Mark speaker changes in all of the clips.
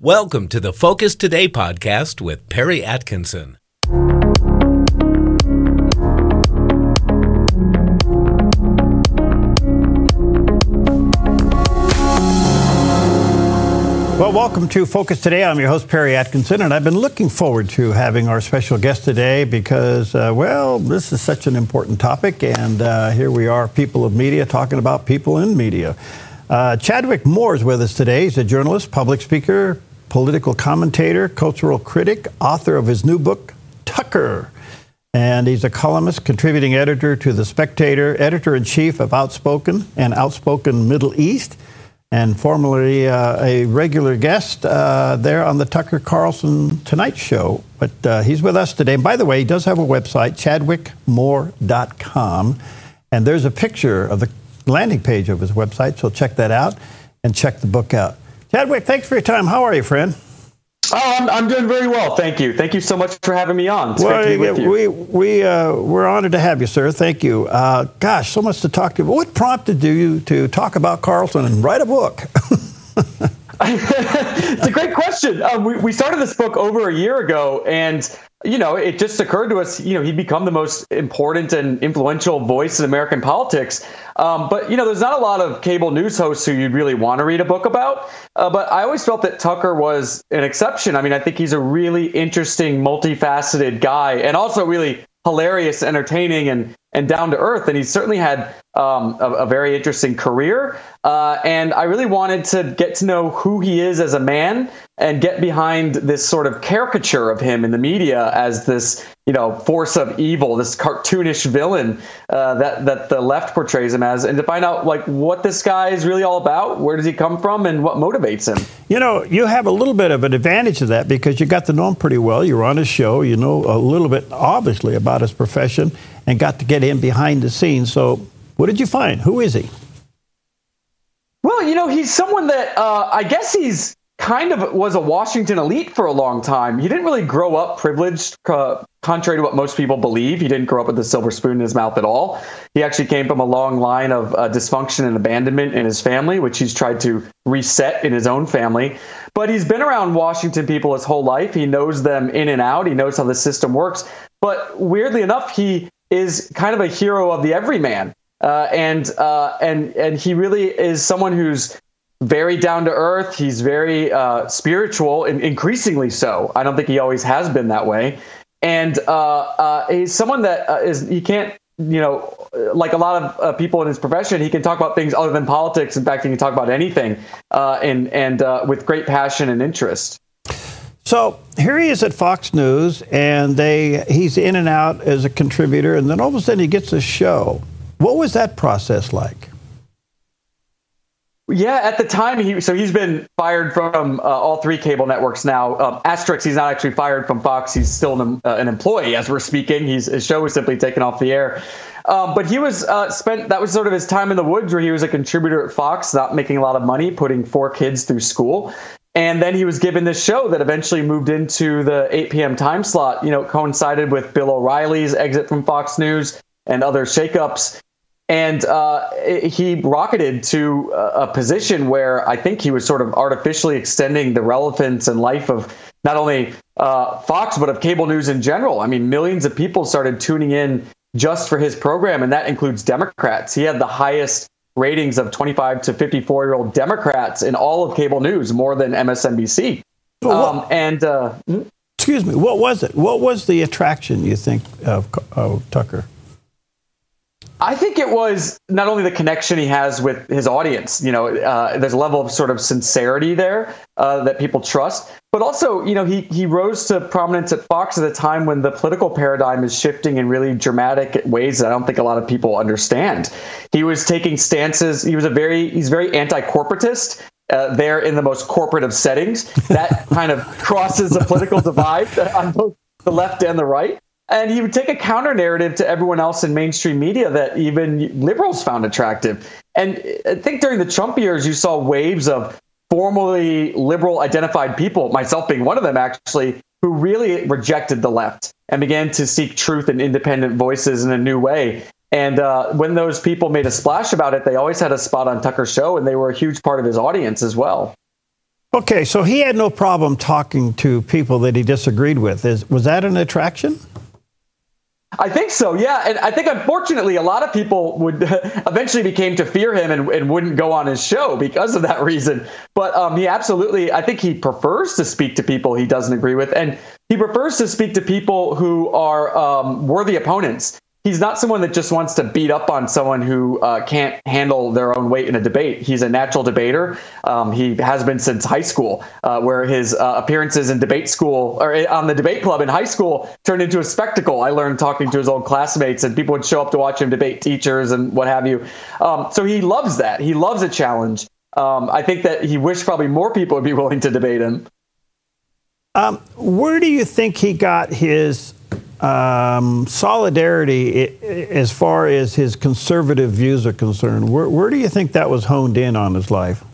Speaker 1: Welcome to the Focus Today podcast with Perry Atkinson.
Speaker 2: Well, welcome to Focus Today. I'm your host, Perry Atkinson, and I've been looking forward to having our special guest today because, uh, well, this is such an important topic, and uh, here we are, people of media, talking about people in media. Uh, Chadwick Moore is with us today. He's a journalist, public speaker, political commentator, cultural critic, author of his new book, Tucker. And he's a columnist, contributing editor to The Spectator, editor in chief of Outspoken and Outspoken Middle East and formerly uh, a regular guest uh, there on the Tucker Carlson Tonight Show. But uh, he's with us today. And by the way, he does have a website, chadwickmoore.com. And there's a picture of the landing page of his website, so check that out and check the book out. Chadwick, thanks for your time. How are you, friend?
Speaker 3: Oh, I'm, I'm doing very well. Thank you. Thank you so much for having me on. It's
Speaker 2: well,
Speaker 3: great to be with you.
Speaker 2: we we uh, we're honored to have you, sir. Thank you. Uh, gosh, so much to talk to. you. What prompted you to talk about Carlson and write a book?
Speaker 3: it's a great question. Uh, we, we started this book over a year ago, and you know, it just occurred to us, you know, he'd become the most important and influential voice in American politics. Um, but, you know, there's not a lot of cable news hosts who you'd really want to read a book about. Uh, but I always felt that Tucker was an exception. I mean, I think he's a really interesting, multifaceted guy and also really hilarious, entertaining, and and down to earth. And he's certainly had um, a, a, very interesting career. Uh, and I really wanted to get to know who he is as a man and get behind this sort of caricature of him in the media as this, you know, force of evil, this cartoonish villain uh, that that the left portrays him as, and to find out like what this guy is really all about, where does he come from, and what motivates him.
Speaker 2: You know, you have a little bit of an advantage of that because you got to know him pretty well. You're on his show, you know a little bit, obviously, about his profession, and got to get in behind the scenes. So, what did you find? Who is he?
Speaker 3: Well, you know, he's someone that uh, I guess he's kind of was a Washington elite for a long time. He didn't really grow up privileged, uh, contrary to what most people believe. He didn't grow up with a silver spoon in his mouth at all. He actually came from a long line of uh, dysfunction and abandonment in his family, which he's tried to reset in his own family. But he's been around Washington people his whole life. He knows them in and out. He knows how the system works. But weirdly enough, he is kind of a hero of the everyman. Uh, and uh, and and he really is someone who's very down to earth. He's very uh, spiritual, and increasingly so. I don't think he always has been that way. And uh, uh, he's someone that uh, is he can't you know like a lot of uh, people in his profession he can talk about things other than politics in fact he can talk about anything uh, and and with great passion and interest
Speaker 2: so here he is at Fox News, and they he's in and out as a contributor, and then all of a sudden he gets a show. What was that process like?
Speaker 3: Yeah, at the time, he so he's been fired from uh, all three cable networks now. Um, Asterix, he's not actually fired from Fox; he's still an, uh, an employee as we're speaking. He's, his show was simply taken off the air. Um, but he was uh, spent that was sort of his time in the woods, where he was a contributor at Fox, not making a lot of money, putting four kids through school. And then he was given this show that eventually moved into the 8 p.m. time slot. You know, coincided with Bill O'Reilly's exit from Fox News and other shakeups and uh, he rocketed to a position where I think he was sort of artificially extending the relevance and life of not only uh, Fox but of cable news in general. I mean, millions of people started tuning in just for his program, and that includes Democrats. He had the highest ratings of 25 to 54 year old Democrats in all of cable news, more than MSNBC. Um, and uh,
Speaker 2: hmm? excuse me, what was it? What was the attraction you think of, of Tucker?
Speaker 3: I think it was not only the connection he has with his audience, you know, uh, there's a level of sort of sincerity there uh, that people trust, but also, you know, he, he rose to prominence at Fox at a time when the political paradigm is shifting in really dramatic ways that I don't think a lot of people understand. He was taking stances. He was a very, he's very anti-corporatist. Uh, there in the most corporate of settings, that kind of crosses the political divide on both the left and the right and he would take a counter narrative to everyone else in mainstream media that even liberals found attractive. And I think during the Trump years, you saw waves of formerly liberal identified people, myself being one of them actually, who really rejected the left and began to seek truth and independent voices in a new way. And uh, when those people made a splash about it, they always had a spot on Tucker's show, and they were a huge part of his audience as well.
Speaker 2: Okay, so he had no problem talking to people that he disagreed with. Is, was that an attraction?
Speaker 3: I think so, yeah. And I think unfortunately, a lot of people would eventually became to fear him and, and, wouldn't go on his show because of that reason. But um, he absolutely, I think he prefers to speak to people he doesn't agree with. And he prefers to speak to people who are um, worthy opponents he's not someone that just wants to beat up on someone who uh, can't handle their own weight in a debate. He's a natural debater. Um, he has been since high school, uh, where his uh, appearances in debate school or uh, on the debate club in high school turned into a spectacle. I learned talking to his old classmates, and people would show up to watch him debate teachers and what have you. Um, so he loves that. He loves a challenge. Um, I think that he wished probably more people would be willing to debate him.
Speaker 2: Um, where do you think he got his um, solidarity as far as his conservative views are concerned? Where, where do you think that was honed in on his life?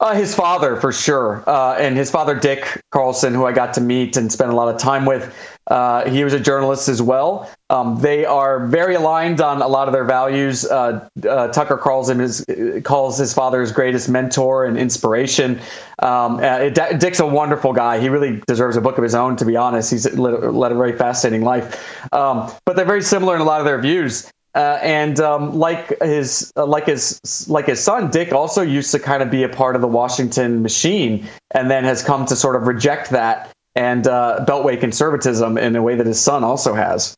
Speaker 3: Uh, his father, for sure, uh, and his father Dick Carlson, who I got to meet and spend a lot of time with. Uh, he was a journalist as well. Um, they are very aligned on a lot of their values. Uh, uh, Tucker calls his calls his father his greatest mentor and inspiration. Um, uh, Dick's a wonderful guy. He really deserves a book of his own. To be honest, he's led, led a very fascinating life. Um, but they're very similar in a lot of their views. Uh, and um, like his uh, like his like his son Dick also used to kind of be a part of the Washington machine, and then has come to sort of reject that and uh, beltway conservatism in a way that his son also has.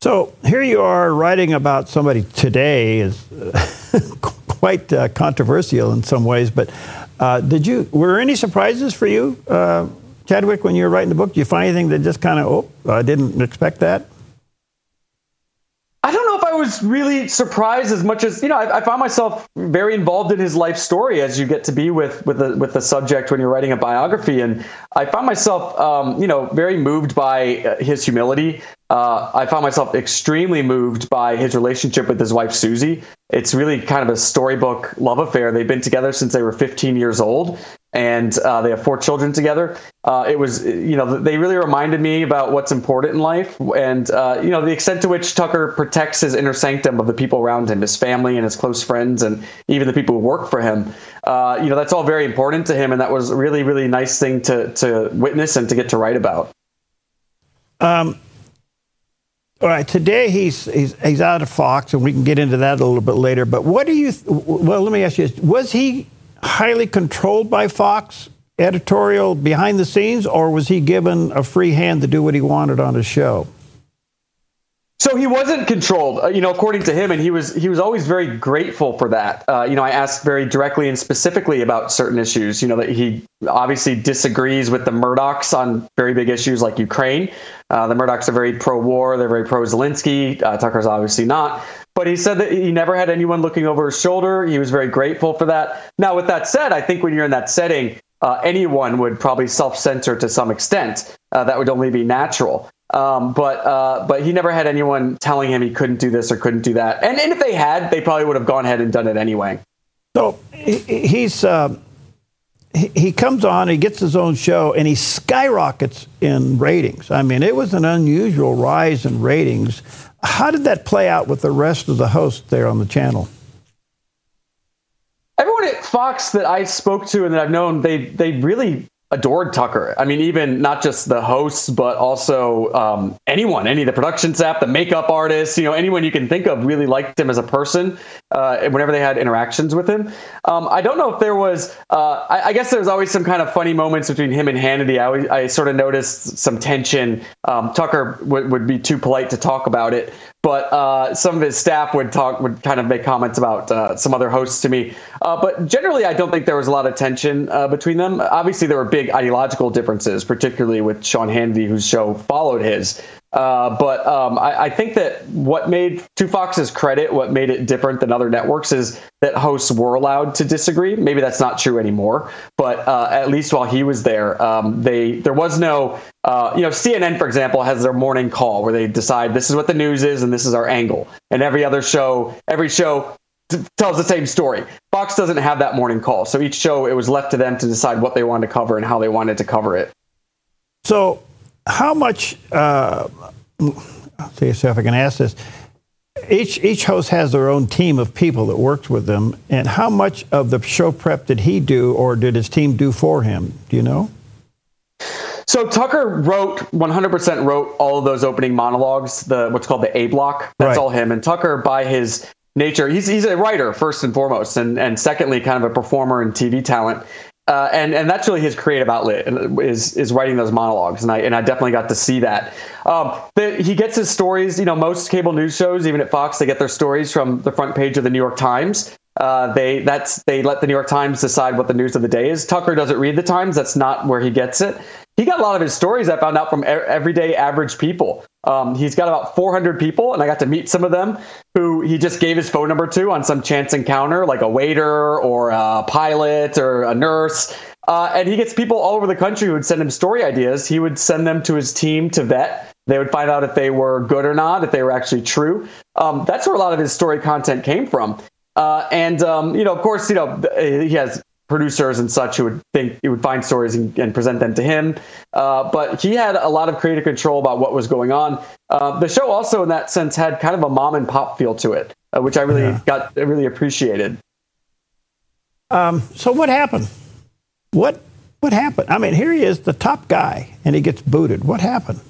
Speaker 2: So here you are writing about somebody today is quite uh, controversial in some ways, but uh, did you were any surprises for you, uh, Chadwick, when you were writing the book? Did you find anything that just kind of oh I didn't expect that?
Speaker 3: I was really surprised as much as you know. I, I, found myself very involved in his life story as you get to be with with the with the subject when you're writing a biography, and I found myself um, you know very moved by uh, his humility. Uh, I found myself extremely moved by his relationship with his wife Susie. It's really kind of a storybook love affair. They've been together since they were 15 years old, and uh, they have four children together. Uh, it was, you know, they really reminded me about what's important in life, and uh, you know, the extent to which Tucker protects his inner sanctum of the people around him, his family and his close friends, and even the people who work for him. Uh, you know, that's all very important to him, and that was a really, really nice thing to to witness and to get to write about.
Speaker 2: Um. All right, today he's, he's he's out of Fox, and we can get into that a little bit later. But what do you? Well, let me ask you: Was he highly controlled by Fox editorial behind the scenes, or was he given a free hand to do what he wanted on his show?
Speaker 3: So he wasn't controlled, uh, you know, according to him, and he was he was always very grateful for that. Uh, you know, I asked very directly and specifically about certain issues. You know, that he obviously disagrees with the Murdochs on very big issues like Ukraine. Uh, the Murdochs are very pro-war; they're very pro-Zelensky. Uh, Tucker's obviously not. But he said that he never had anyone looking over his shoulder. He was very grateful for that. Now, with that said, I think when you're in that setting, uh, anyone would probably self-censor to some extent. Uh, that would only be natural. Um, but uh, but he never had anyone telling him he couldn't do this or couldn't do that. And, and if they had, they probably would have gone ahead and done it anyway.
Speaker 2: So he's uh, he comes on, he gets his own show, and he skyrockets in ratings. I mean, it was an unusual rise in ratings how did that play out with the rest of the hosts there on the channel?
Speaker 3: Everyone at Fox that I spoke to and that I've known, they they really adored Tucker. I mean, even not just the hosts, but also um, anyone, any of the production staff, the makeup artists, you know, anyone you can think of really liked him as a person uh, whenever they had interactions with him. Um, I don't know if there was, uh, I, I, guess there was always some kind of funny moments between him and Hannity. I, always, I sort of noticed some tension. Um, Tucker w- would be too polite to talk about it but uh, some of his staff would talk would kind of make comments about uh, some other hosts to me. Uh, but generally, I don't think there was a lot of tension uh, between them. Obviously, there were big ideological differences, particularly with Sean Hannity, whose show followed his. Uh, but um, I, I, think that what made to Fox's credit, what made it different than other networks is that hosts were allowed to disagree. Maybe that's not true anymore, but uh, at least while he was there, um, they there was no, uh, you know, CNN for example has their morning call where they decide this is what the news is and this is our angle, and every other show, every show tells the same story. Fox doesn't have that morning call, so each show it was left to them to decide what they wanted to cover and how they wanted to cover it.
Speaker 2: So how much, uh, see if I can ask this, each each host has their own team of people that works with them. And how much of the show prep did he do, or did his team do for him? Do you know?
Speaker 3: So Tucker wrote 100% wrote all of those opening monologues, the what's called the A block. That's right. all him. And Tucker, by his nature, he's he's a writer first and foremost, and and secondly, kind of a performer and TV talent. Uh, and and that's really his creative outlet is is writing those monologues, and I and I definitely got to see that. Um, the, he gets his stories. You know, most cable news shows, even at Fox, they get their stories from the front page of the New York Times. Uh, they that's they let the New York Times decide what the news of the day is. Tucker doesn't read the Times. That's not where he gets it. He got a lot of his stories I found out from everyday average people. Um, he's got about 400 people, and I got to meet some of them who he just gave his phone number to on some chance encounter, like a waiter or a pilot or a nurse. Uh, and he gets people all over the country who would send him story ideas. He would send them to his team to vet. They would find out if they were good or not, if they were actually true. Um, that's where a lot of his story content came from. Uh, and um, you know, of course, you know he has producers and such who would think he would find stories and, and present them to him. Uh, but he had a lot of creative control about what was going on. Uh, the show also, in that sense, had kind of a mom and pop feel to it, uh, which I really yeah. got really appreciated.
Speaker 2: Um, so what happened? What what happened? I mean, here he is, the top guy, and he gets booted. What happened?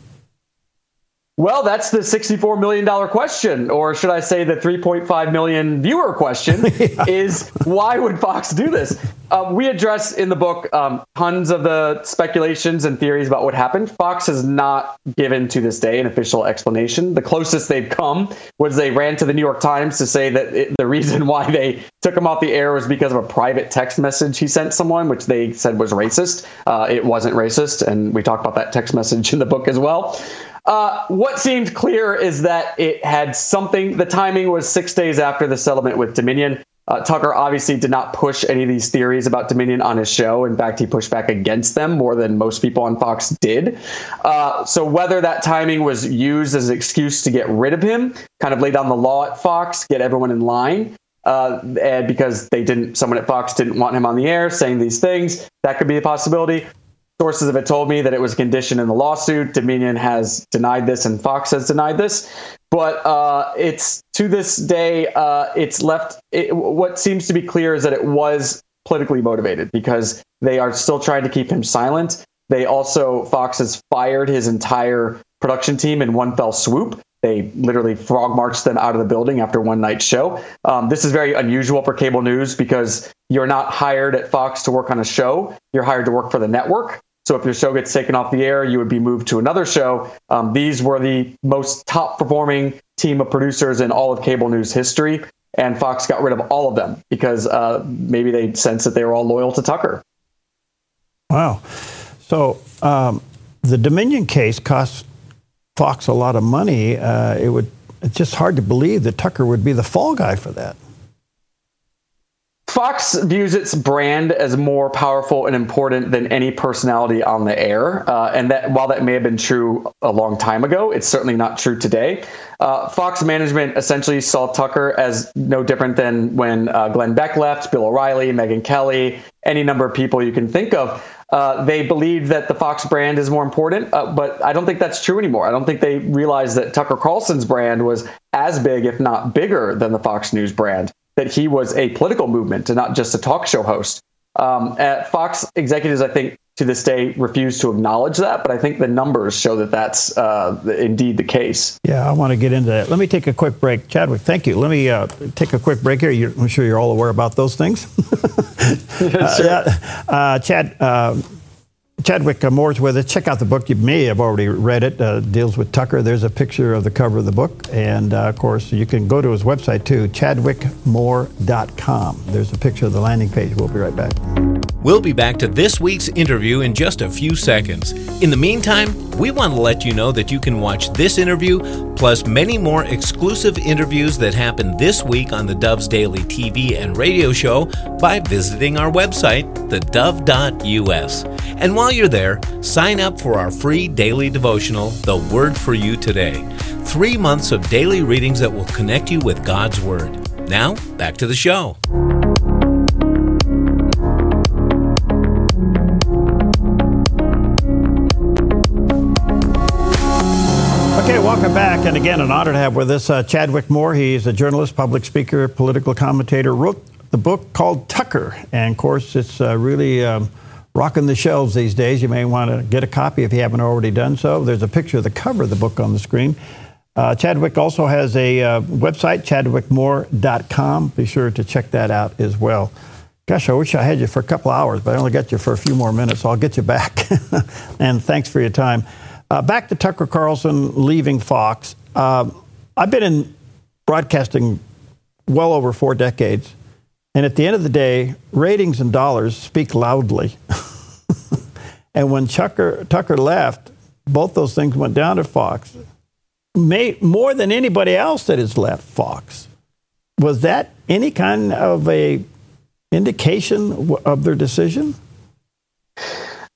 Speaker 3: Well, that's the $64 million question, or should I say the 3.5 million viewer question yeah. is why would Fox do this? Um, we address in the book um, tons of the speculations and theories about what happened. Fox has not given to this day an official explanation. The closest they've come was they ran to the New York Times to say that it, the reason why they took him off the air was because of a private text message he sent someone, which they said was racist. Uh, it wasn't racist, and we talk about that text message in the book as well. Uh, what seemed clear is that it had something. The timing was six days after the settlement with Dominion. Uh, Tucker obviously did not push any of these theories about Dominion on his show. In fact, he pushed back against them more than most people on Fox did. Uh, so, whether that timing was used as an excuse to get rid of him, kind of lay down the law at Fox, get everyone in line, uh, and because they didn't, someone at Fox didn't want him on the air saying these things, that could be a possibility. Sources have told me that it was a condition in the lawsuit. Dominion has denied this, and Fox has denied this. But uh, it's to this day, uh, it's left. It, what seems to be clear is that it was politically motivated because they are still trying to keep him silent. They also Fox has fired his entire production team in one fell swoop. They literally frog marched them out of the building after one night show. Um, this is very unusual for cable news because you're not hired at Fox to work on a show. You're hired to work for the network. So if your show gets taken off the air, you would be moved to another show. Um, these were the most top performing team of producers in all of cable news history. And Fox got rid of all of them because uh, maybe they sensed that they were all loyal to Tucker.
Speaker 2: Wow. So um, the Dominion case cost Fox a lot of money. Uh, it would. It's just hard to believe that Tucker would be the fall guy for that.
Speaker 3: Fox views its brand as more powerful and important than any personality on the air. Uh, and that while that may have been true a long time ago, it's certainly not true today. Uh, Fox management essentially saw Tucker as no different than when uh, Glenn Beck left, Bill O'Reilly, Megyn Kelly, any number of people you can think of. Uh, they believe that the Fox brand is more important, uh, but I don't think that's true anymore. I don't think they realize that Tucker Carlson's brand was as big, if not bigger, than the Fox News brand that he was a political movement and not just a talk show host. Um, at Fox executives, I think to this day refuse to acknowledge that, but I think the numbers show that that's uh, indeed the case.
Speaker 2: Yeah, I want to get into that. Let me take a quick break. Chadwick, thank you. Let me uh, take a quick break here. You're, I'm sure you're all aware about those things. uh, uh Chad, uh, Chadwick Moore's with us. Check out the book. You may have already read it. Uh, deals with Tucker. There's a picture of the cover of the book, and uh, of course you can go to his website too, chadwickmoore.com. There's a picture of the landing page. We'll be right back.
Speaker 1: We'll be back to this week's interview in just a few seconds. In the meantime, we want to let you know that you can watch this interview plus many more exclusive interviews that happen this week on the Dove's Daily TV and radio show by visiting our website, thedove.us. And while you're there, sign up for our free daily devotional, The Word for You Today. Three months of daily readings that will connect you with God's Word. Now, back to the show.
Speaker 2: And again, an honor to have with us uh, Chadwick Moore. He's a journalist, public speaker, political commentator, wrote the book called Tucker. And of course, it's uh, really um, rocking the shelves these days. You may want to get a copy if you haven't already done so. There's a picture of the cover of the book on the screen. Uh, Chadwick also has a uh, website, chadwickmoore.com. Be sure to check that out as well. Gosh, I wish I had you for a couple hours, but I only got you for a few more minutes, so I'll get you back. and thanks for your time. Uh, back to Tucker Carlson leaving Fox. Uh, I've been in broadcasting well over four decades. And at the end of the day, ratings and dollars speak loudly. and when Tucker, Tucker left, both those things went down to Fox. May, more than anybody else that has left Fox. Was that any kind of a indication of their decision?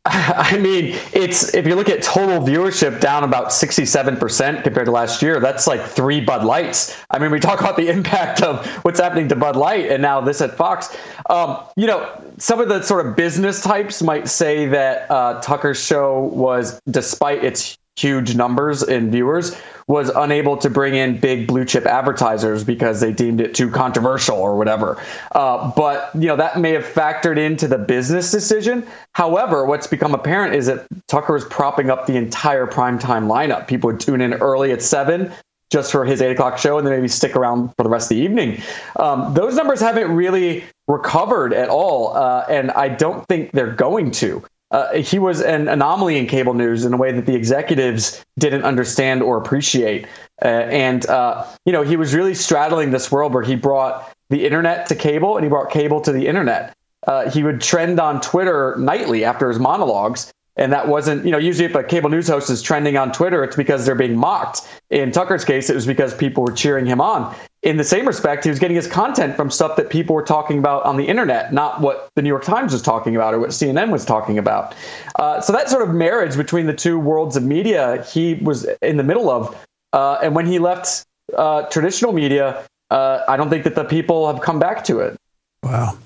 Speaker 3: I mean, it's if you look at total viewership down about 67% compared to last year, that's like three Bud Lights. I mean, we talk about the impact of what's happening to Bud Light and now this at Fox. Um, you know, some of the sort of business types might say that uh, Tucker's show was, despite its huge numbers in viewers, was unable to bring in big blue chip advertisers because they deemed it too controversial or whatever. Uh, but you know that may have factored into the business decision. However, what's become apparent is that Tucker is propping up the entire primetime lineup. People would tune in early at seven just for his eight o'clock show and then maybe stick around for the rest of the evening. Um, those numbers haven't really recovered at all, uh, and I don't think they're going to uh, he was an anomaly in cable news in a way that the executives didn't understand or appreciate. Uh, and, uh, you know, he was really straddling this world where he brought the internet to cable and he brought cable to the internet. Uh, he would trend on Twitter nightly after his monologues. And that wasn't, you know, usually if a cable news host is trending on Twitter, it's because they're being mocked. In Tucker's case, it was because people were cheering him on in the same respect, he was getting his content from stuff that people were talking about on the internet, not what the New York Times was talking about or what CNN was talking about. Uh, so that sort of marriage between the two worlds of media, he was in the middle of. Uh, and when he left uh, traditional media, uh, I don't think that the people have come back to it.
Speaker 2: Wow.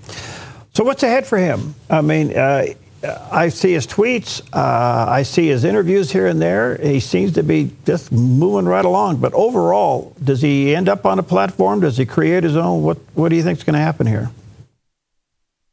Speaker 2: So what's ahead for him? I mean, uh, I see his tweets. Uh, I see his interviews here and there. He seems to be just moving right along. But overall, does he end up on a platform? Does he create his own? What What do you think is going to happen here?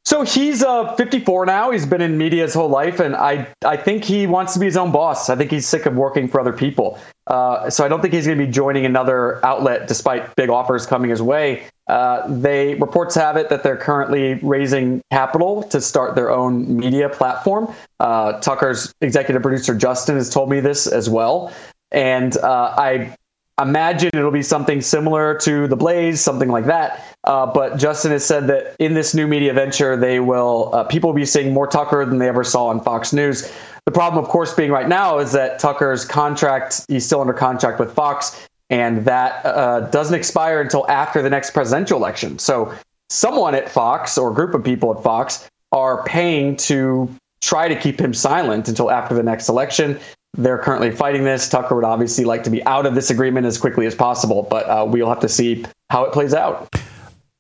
Speaker 3: So he's uh, 54 now. He's been in media his whole life, and I I think he wants to be his own boss. I think he's sick of working for other people. Uh, so I don't think he's going to be joining another outlet, despite big offers coming his way. Uh, they reports have it that they're currently raising capital to start their own media platform. Uh, Tucker's executive producer Justin has told me this as well, and uh, I imagine it'll be something similar to the Blaze, something like that. Uh, but Justin has said that in this new media venture, they will uh, people will be seeing more Tucker than they ever saw on Fox News. The problem, of course, being right now is that Tucker's contract, he's still under contract with Fox, and that uh, doesn't expire until after the next presidential election. So someone at Fox or a group of people at Fox are paying to try to keep him silent until after the next election. They're currently fighting this. Tucker would obviously like to be out of this agreement as quickly as possible, but uh, we'll have to see how it plays out.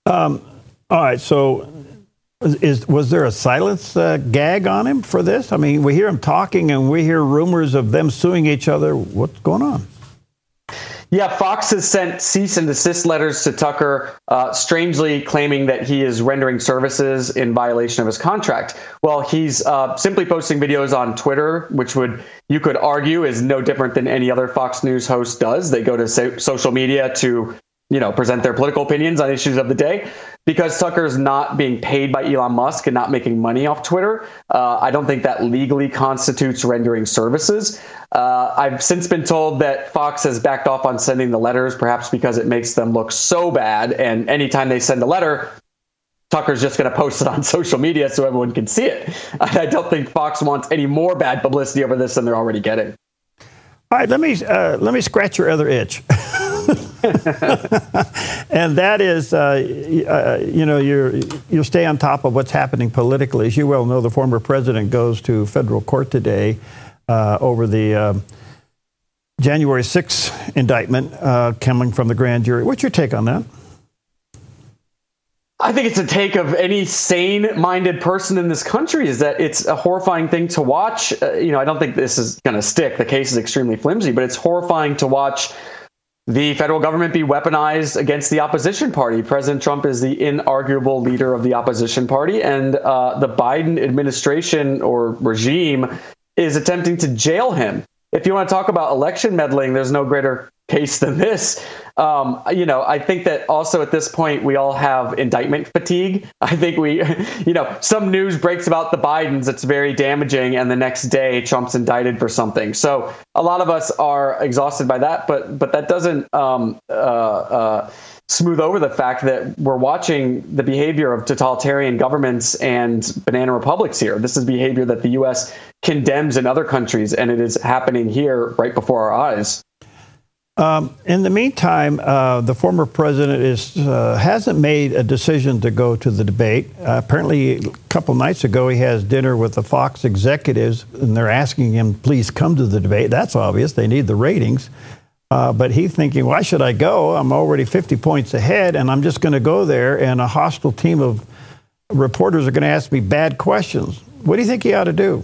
Speaker 2: Um, all right. So, is was there a silence uh, gag on him for this? I mean, we hear him talking, and we hear rumors of them suing each other. What's going on?
Speaker 3: Yeah, Fox has sent cease and desist letters to Tucker, uh, strangely claiming that he is rendering services in violation of his contract. Well, he's uh, simply posting videos on Twitter, which would you could argue is no different than any other Fox News host does. They go to so- social media to you know, present their political opinions on issues of the day. Because Tucker's not being paid by Elon Musk and not making money off Twitter, uh, I don't think that legally constitutes rendering services. Uh, I've since been told that Fox has backed off on sending the letters, perhaps because it makes them look so bad. And anytime they send a letter, Tucker's just going to post it on social media so everyone can see it. I don't think Fox wants any more bad publicity over this than they're already getting.
Speaker 2: All right, let me uh, let me scratch your other itch. and that is, uh, uh, you know, you you stay on top of what's happening politically. As you well know, the former president goes to federal court today uh, over the um, January 6th indictment uh, coming from the grand jury. What's your take on that?
Speaker 3: I think it's a take of any sane-minded person in this country is that it's a horrifying thing to watch. Uh, you know, I don't think this is going to stick. The case is extremely flimsy, but it's horrifying to watch the federal government be weaponized against the opposition party. President Trump is the inarguable leader of the opposition party, and uh, the Biden administration or regime is attempting to jail him. If you want to talk about election meddling, there's no greater case than this. Um, you know, I think that also at this point we all have indictment fatigue. I think we, you know, some news breaks about the Bidens, it's very damaging, and the next day Trump's indicted for something. So a lot of us are exhausted by that, but but that doesn't um, uh, uh, smooth over the fact that we're watching the behavior of totalitarian governments and banana republics here. This is behavior that the U.S. condemns in other countries, and it is happening here right before our eyes.
Speaker 2: Um, in the meantime, uh, the former president is, uh, hasn't made a decision to go to the debate. Uh, apparently, a couple nights ago, he has dinner with the Fox executives, and they're asking him, please come to the debate. That's obvious. They need the ratings. Uh, but he's thinking, why should I go? I'm already 50 points ahead, and I'm just going to go there, and a hostile team of reporters are going to ask me bad questions. What do you think he ought to do?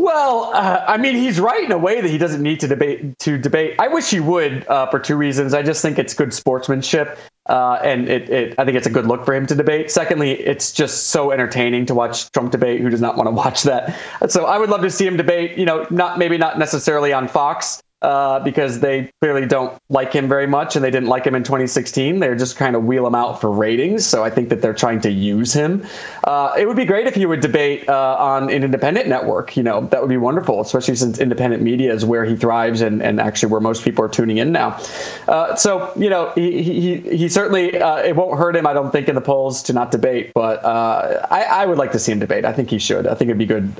Speaker 3: Well, uh, I mean, he's right in a way that he doesn't need to debate. To debate, I wish he would uh, for two reasons. I just think it's good sportsmanship, uh, and it, it, I think it's a good look for him to debate. Secondly, it's just so entertaining to watch Trump debate. Who does not want to watch that? So I would love to see him debate. You know, not maybe not necessarily on Fox, uh, because they clearly don't like him very much and they didn't like him in 2016. They're just trying to wheel him out for ratings. So I think that they're trying to use him. Uh, it would be great if he would debate uh, on an independent network. You know, that would be wonderful, especially since independent media is where he thrives and, and actually where most people are tuning in now. Uh, so, you know, he, he, he certainly, uh, it won't hurt him, I don't think, in the polls to not debate, but I, I, would like to see him debate. I think he should. I think it'd be good,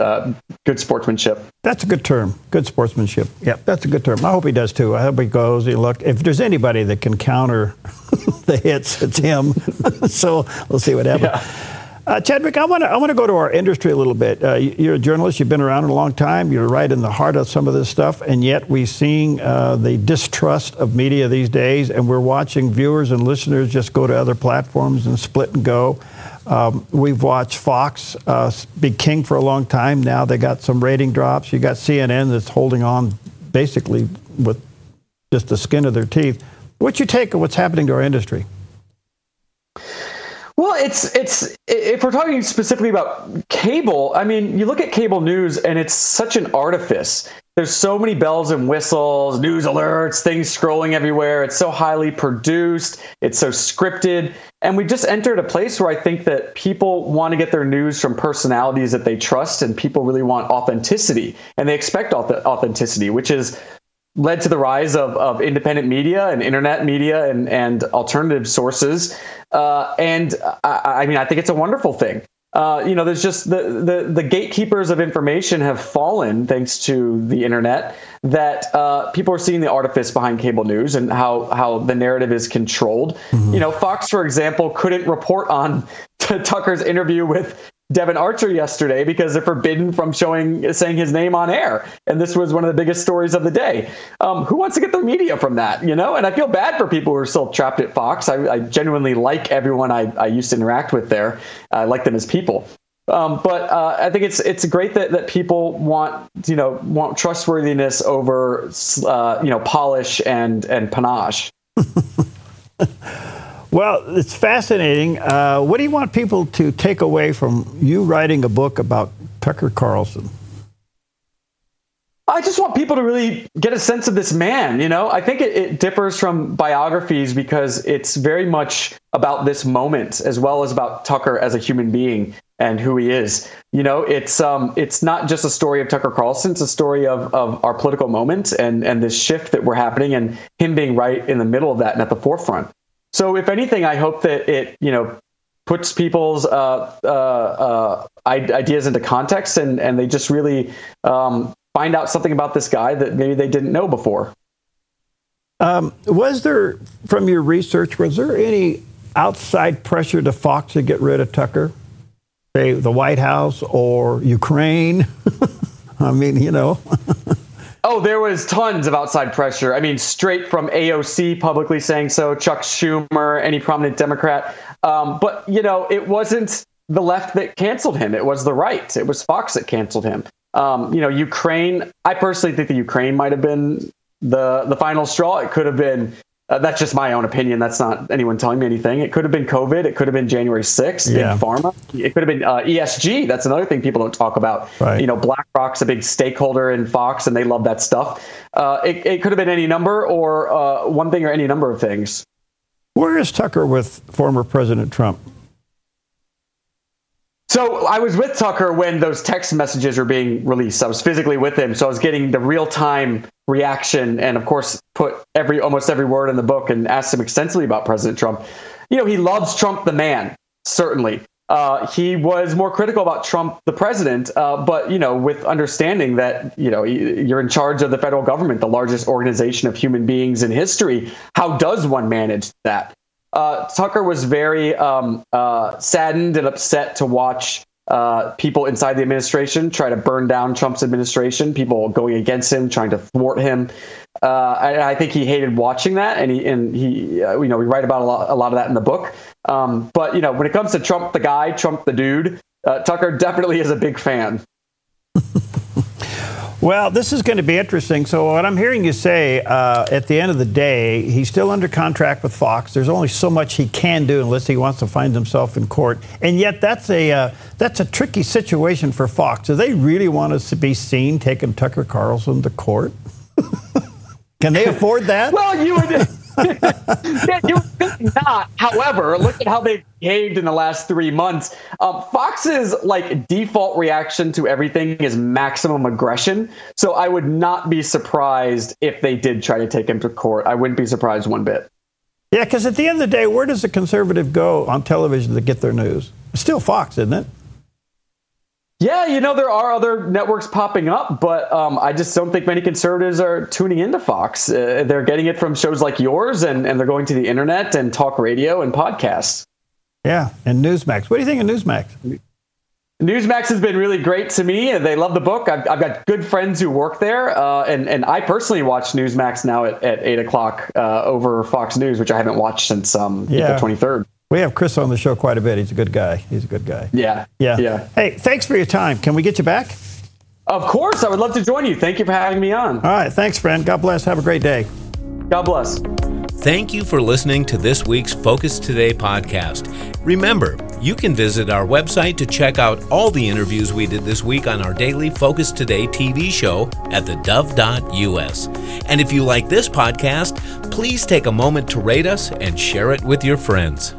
Speaker 3: good sportsmanship.
Speaker 2: That's a good term. Good sportsmanship. Yep, that's a good term term. I hope he does too. I hope he goes. He look. If there's anybody that can counter the hits, it's him. so we'll see what happens. Yeah. Uh, Chadwick, I want to I want to go to our industry a little bit. Uh, you're a journalist. You've been around a long time. You're right in the heart of some of this stuff, and yet we're seeing uh, the distrust of media these days, and we're watching viewers and listeners just go to other platforms and split and go. Um, we've watched Fox uh, be king for a long time. Now they got some rating drops. You got CNN that's holding on basically with just the skin of their teeth. What's your take of what's happening to our industry?
Speaker 3: Well, it's it's if we're talking specifically about cable, I mean, you look at cable news and it's such an artifice. There's so many bells and whistles, news alerts, things scrolling everywhere. It's so highly produced, it's so scripted, and we just entered a place where I think that people want to get their news from personalities that they trust and people really want authenticity and they expect authenticity, which is led to the rise of, of independent media and internet media and, and alternative sources. Uh, and I, I, mean, I think it's a wonderful thing. Uh, you know, there's just the, the, the gatekeepers of information have fallen thanks to the internet. That uh, people are seeing the artifice behind cable news and how how the narrative is controlled. Mm-hmm. You know, Fox, for example, couldn't report on Tucker's interview with Devon Archer yesterday because they're forbidden from showing saying his name on air, and this was one of the biggest stories of the day. Um, who wants to get their media from that, you know? And I feel bad for people who are still trapped at Fox. I, I genuinely like everyone I, I used to interact with there. I like them as people. Um, but uh, I think it's it's great that, that people want you know want trustworthiness over uh, you know polish and and panache.
Speaker 2: Well, it's fascinating. Uh, what do you want people to take away from you writing a book about Tucker Carlson?
Speaker 3: I just want people to really get a sense of this man. You know, I think it, it, differs from biographies because it's very much about this moment as well as about Tucker as a human being and who he is. You know, it's um, it's not just a story of Tucker Carlson; it's a story of of our political moment and and this shift that we're happening, and him being right in the middle of that and at the forefront. So, if anything, I hope that it, you know, puts people's uh, uh, uh, ideas into context and, and they just really um, find out something about this guy that maybe they didn't know before.
Speaker 2: Um, was there, from your research, was there any outside pressure to Fox to get rid of Tucker? Say the White House or Ukraine? I mean, you know.
Speaker 3: Oh, there was tons of outside pressure. I mean, straight from AOC publicly saying so, Chuck Schumer, any prominent Democrat. Um, but, you know, it wasn't the left that canceled him. It was the right. It was Fox that canceled him. Um, you know, Ukraine, I personally think the Ukraine might have been the, the final straw. It could have been uh, that's just my own opinion. That's not anyone telling me anything. It could have been COVID. It could have been January 6th, yeah. pharma. It could have been uh, ESG. That's another thing people don't talk about. Right. You know, BlackRock's a big stakeholder in Fox, and they love that stuff. Uh, it, it, could have been any number or uh, one thing or any number of things.
Speaker 2: Where is Tucker with former President Trump?
Speaker 3: So I was with Tucker when those text messages were being released. I was physically with him, so I was getting the real time reaction, and of course, put every almost every word in the book and asked him extensively about President Trump. You know, he loves Trump the man, certainly. Uh, he was more critical about Trump the president, uh, but you know, with understanding that you know you're in charge of the federal government, the largest organization of human beings in history. How does one manage that? Uh, Tucker was very um, uh, saddened and upset to watch uh, people inside the administration try to burn down Trump's administration, people going against him, trying to thwart him. Uh, I, I, think he hated watching that, and he and he, uh, you know, we write about a lot, a lot of that in the book. Um, but you know, when it comes to Trump the guy, Trump the dude, uh, Tucker definitely is a big fan.
Speaker 2: Well, this is going to be interesting. So, what I'm hearing you say uh, at the end of the day, he's still under contract with Fox. There's only so much he can do unless he wants to find himself in court. And yet, that's a uh, that's a tricky situation for Fox. Do they really want us to be seen taking Tucker Carlson to court? can they afford that?
Speaker 3: well, you would. Not. However, look at how they behaved in the last three months. Um, Fox's like default reaction to everything is maximum aggression. So I would not be surprised if they did try to take him to court. I wouldn't be surprised one bit.
Speaker 2: Yeah, because at the end of the day, where does the conservative go on television to get their news? It's still Fox, isn't it?
Speaker 3: Yeah, you know, there are other networks popping up, but um, I just don't think many conservatives are tuning into Fox. Uh, they're getting it from shows like yours, and, and they're going to the internet and talk radio and podcasts.
Speaker 2: Yeah, and Newsmax. What do you think of Newsmax?
Speaker 3: Newsmax has been really great to me. They love the book. I've, I've got good friends who work there, uh, and and I personally watch Newsmax now at, at eight o'clock uh, over Fox News, which I haven't watched since um, yeah. April twenty third.
Speaker 2: We have Chris on the show quite a bit. He's a good guy. He's a good guy.
Speaker 3: Yeah.
Speaker 2: Yeah.
Speaker 3: Yeah.
Speaker 2: Hey, thanks for your time. Can we get you back?
Speaker 3: Of course. I would love to join you. Thank you for having me on.
Speaker 2: All right. Thanks, friend. God bless. Have a great day.
Speaker 3: God bless.
Speaker 1: Thank you for listening to this week's Focus Today podcast. Remember, you can visit our website to check out all the interviews we did this week on our daily Focus Today TV show at thedove.us. And if you like this podcast, please take a moment to rate us and share it with your friends.